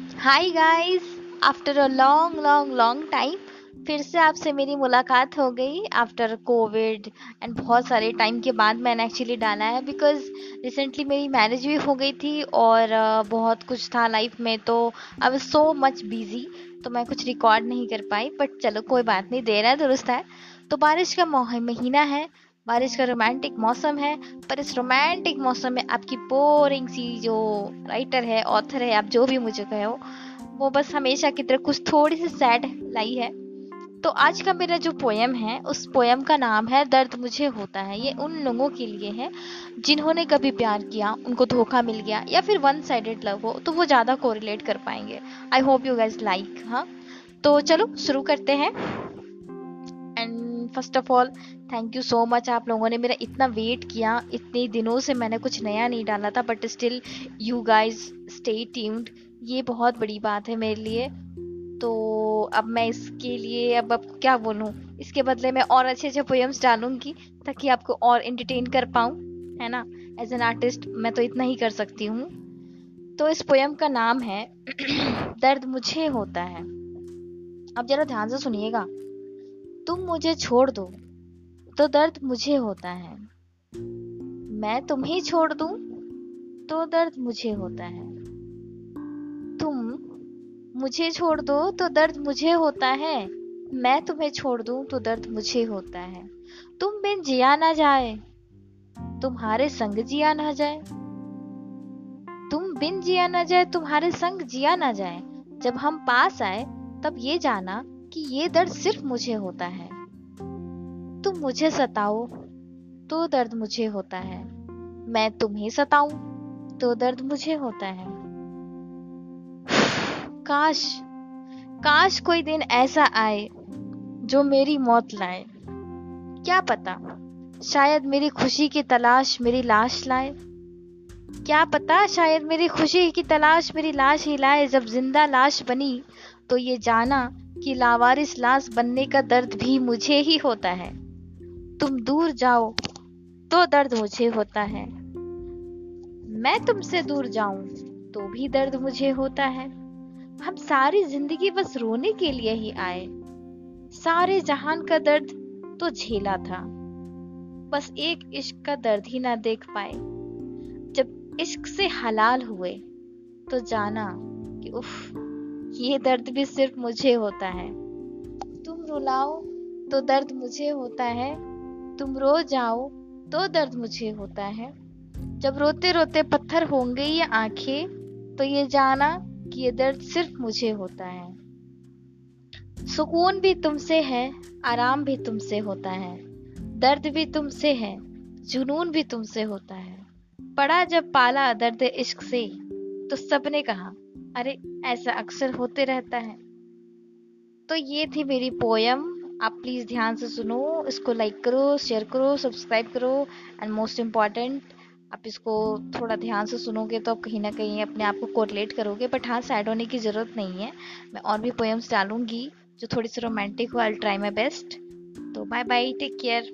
Hi guys after a long long long time फिर से आपसे मेरी मुलाकात हो गई। आफ्टर कोविड एंड बहुत सारे टाइम के बाद मैंने एक्चुअली डाला है बिकॉज़ रिसेंटली मेरी मैरिज भी हो गई थी और बहुत कुछ था लाइफ में तो आई सो मच बिज़ी तो मैं कुछ रिकॉर्ड नहीं कर पाई बट चलो कोई बात नहीं दे रहा है, दुरुस्त है। तो बारिश का महीना है बारिश का रोमांटिक मौसम है, पर इस रोमांटिक मौसम में आपकी बोरिंग सी जो राइटर है ऑथर है, आप जो भी मुझे कहो वो बस हमेशा की तरह कुछ थोड़ी सी सैड लाई है। तो आज का मेरा जो पोयम है, उस पोयम का नाम है, दर्द मुझे होता है। ये उन लोगों के लिए है, जिन्होंने कभी प्यार किया, उनको धोखा मिल गया, या फिर वन साइडेड लव हो तो वो ज़्यादा कोरिलेट कर पाएँगे। I hope you guys like हाँ। तो चलो, शुरू करते हैं। And first of all thank you so much आप लोगों ने मेरा इतना वेट किया। इतने दिनों से मैंने कुछ नया नहीं डाला था but still you guys stay tuned ये बहुत बड़ी बात है मेरे लिए। तो अब मैं इसके लिए, अब अब क्या बोलूँ? इसके बदले मैं और अच्छे अच्छे पोएम्स डालूँगी ताकि आपको और एंटरटेन कर पाऊँ, है ना? एज एन आर्टिस्ट मैं तो इतना ही कर सकती हूँ। तो इस पोएम का नाम है, दर्द मुझे होता है। अब जरा ध्यान से सुनिएगा। तुम मुझे छोड़ दो। तो दर्द मुझे होता है। मैं तुम्हें छोड़ दूँ तो दर्द मुझे होता है। तुम मुझे छोड़ दो तो दर्द मुझे होता है। मैं तुम्हें छोड़ दूँ तो दर्द मुझे होता है। तुम बिन जिया ना जाए, तुम्हारे संग जिया ना जाए। तुम बिन जिया ना जाए, तुम्हारे संग जिया ना जाए। जब हम पास आए, तब ये जाना कि ये दर्द सिर्फ़ मुझे होता है। तुम मुझे सताओ तो दर्द मुझे होता है। मैं तुम्हें सताऊं तो दर्द मुझे होता है। काश काश कोई दिन ऐसा आए जो मेरी मौत लाए। क्या पता, शायद मेरी खुशी की तलाश मेरी लाश लाए। क्या पता, शायद मेरी खुशी की तलाश मेरी लाश ही लाए। जब ज़िंदा लाश बनी तो ये जाना कि लावारिस लाश बनने का दर्द भी मुझे ही होता है। तुम दूर जाओ तो दर्द मुझे होता है। मैं तुमसे दूर जाऊँ तो भी दर्द मुझे होता है। हम सारी ज़िंदगी बस रोने के लिए ही आए। सारे जहान का दर्द तो झेला था। बस एक इश्क का दर्द ही ना देख पाए। जब इश्क से हलाल हुए तो जाना कि उफ, ये दर्द भी सिर्फ़ मुझे होता है। तुम रुलाओ तो दर्द मुझे होता है। तुम रो जाओ तो दर्द मुझे होता है। जब रोते रोते पत्थर होंगे ये आँखें तो ये जाना कि ये दर्द सिर्फ़ मुझे होता है। सुकून भी तुमसे है, आराम भी तुमसे होता है। दर्द भी तुमसे है, जुनून भी तुमसे होता है। पड़ा जब पाला दर्द इश्क से तो सबने कहा, अरे, ऐसा अक्सर होते रहता है। तो ये थी मेरी पोयम आप प्लीज़ ध्यान से सुनो, इसको लाइक करो शेयर करो सब्सक्राइब करो एंड मोस्ट इंपॉर्टेंट आप इसको थोड़ा ध्यान से सुनोगे तो आप कहीं ना कहीं अपने आप को कोरिलेट करोगे बट हाँ सैड होने की ज़रूरत नहीं है। मैं और भी पोएम्स डालूँगी, जो थोड़ी सी रोमांटिक हो आई ट्राई माई बेस्ट तो बाय बाय टेक केयर